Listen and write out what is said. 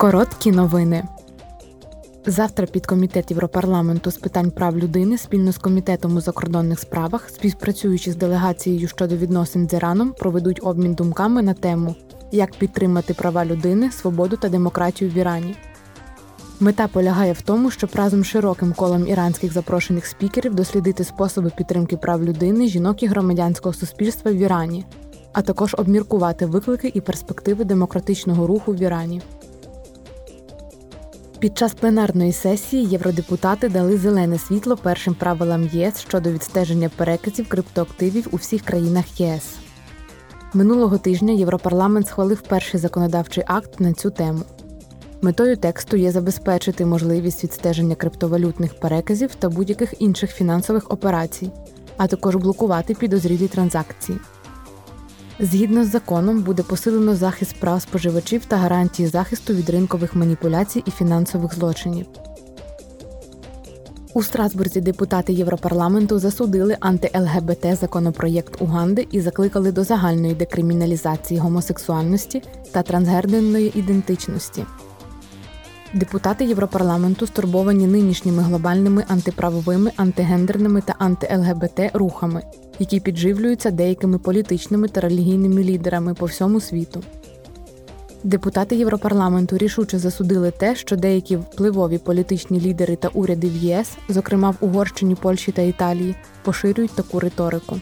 Короткі новини. Завтра підкомітет Європарламенту з питань прав людини спільно з комітетом у закордонних справах, співпрацюючи з делегацією щодо відносин з Іраном, проведуть обмін думками на тему як підтримати права людини, свободу та демократію в Ірані. Мета полягає в тому, щоб разом з широким колом іранських запрошених спікерів дослідити способи підтримки прав людини, жінок і громадянського суспільства в Ірані, а також обміркувати виклики і перспективи демократичного руху в Ірані. Під час пленарної сесії євродепутати дали зелене світло першим правилам ЄС щодо відстеження переказів криптоактивів у всіх країнах ЄС. Минулого тижня Європарламент схвалив перший законодавчий акт на цю тему. Метою тексту є забезпечити можливість відстеження криптовалютних переказів та будь-яких інших фінансових операцій, а також блокувати підозрілі транзакції. Згідно з законом, буде посилено захист прав споживачів та гарантії захисту від ринкових маніпуляцій і фінансових злочинів. У Страсбурзі депутати Європарламенту засудили анти-ЛГБТ законопроєкт Уганди і закликали до загальної декриміналізації гомосексуальності та трансгендерної ідентичності. Депутати Європарламенту стурбовані нинішніми глобальними антиправовими, антигендерними та анти-ЛГБТ рухами, які підживлюються деякими політичними та релігійними лідерами по всьому світу. Депутати Європарламенту рішуче засудили те, що деякі впливові політичні лідери та уряди в ЄС, зокрема в Угорщині, Польщі та Італії, поширюють таку риторику.